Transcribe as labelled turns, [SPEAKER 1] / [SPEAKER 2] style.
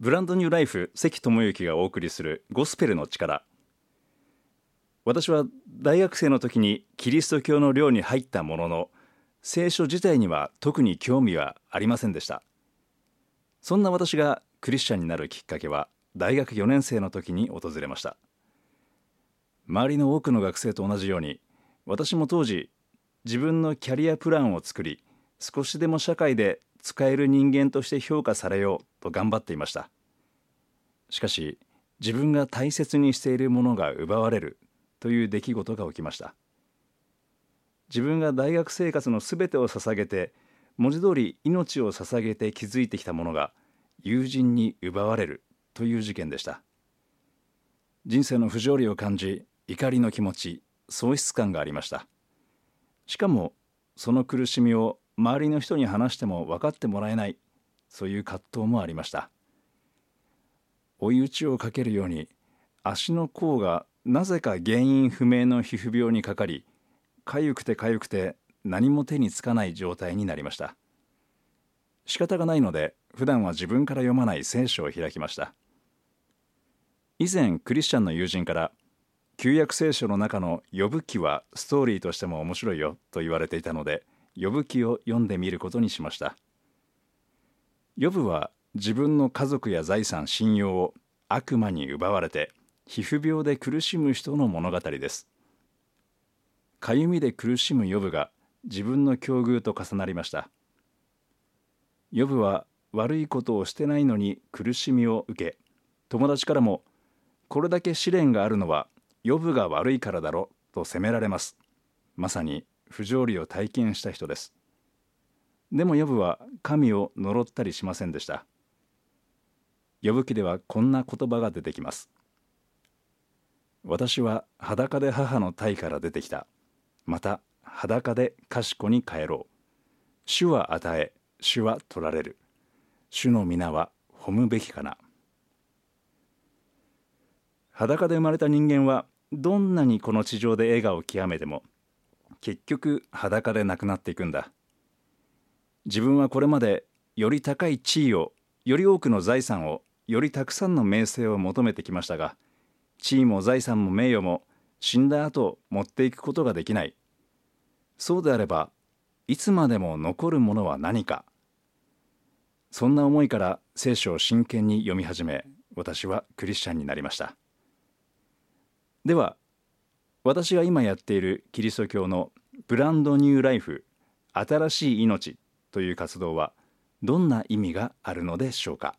[SPEAKER 1] ブランドニューライフ関智之がお送りするゴスペルの力。私は大学生の時にキリスト教の寮に入ったものの聖書自体には特に興味はありませんでした。そんな私がクリスチャンになるきっかけは大学4年生の時に訪れました。周りの多くの学生と同じように私も当時自分のキャリアプランを作り少しでも社会で使える人間として評価されようと頑張っていました。しかし自分が大切にしているものが奪われるという出来事が起きました。自分が大学生活のすべてを捧げて文字通り命を捧げて築いてきたものが友人に奪われるという事件でした。人生の不条理を感じ怒りの気持ち喪失感がありました。しかもその苦しみを周りの人に話しても分かってもらえないそういう葛藤もありました。追い打ちをかけるように足の甲がなぜか原因不明の皮膚病にかかり痒くて痒くて何も手につかない状態になりました。仕方がないので普段は自分から読まない聖書を開きました。以前クリスチャンの友人から旧約聖書の中の呼ぶ記はストーリーとしても面白いよと言われていたので呼ぶ記を読んでみることにしました。呼ぶは自分の家族や財産信用を悪魔に奪われて皮膚病で苦しむ人の物語です。かゆみで苦しむヨブが自分の境遇と重なりました。ヨブは悪いことをしてないのに苦しみを受け友達からもこれだけ試練があるのはヨブが悪いからだろと責められます。まさに不条理を体験した人です。でもヨブは神を呪ったりしませんでした。呼ぶ記ではこんな言葉が出てきます。私は裸で母の体から出てきた。また裸で賢に帰ろう。主は与え主は取られる。主の皆は褒むべきかな。裸で生まれた人間はどんなにこの地上で笑顔を極めても結局裸で亡くなっていくんだ。自分はこれまでより高い地位をより多くの財産をよりたくさんの名声を求めてきましたが地位も財産も名誉も死んだ後持っていくことができない。そうであればいつまでも残るものは何か。そんな思いから聖書を真剣に読み始め私はクリスチャンになりました。では私が今やっているキリスト教のブランドニューライフ新しい命という活動はどんな意味があるのでしょうか？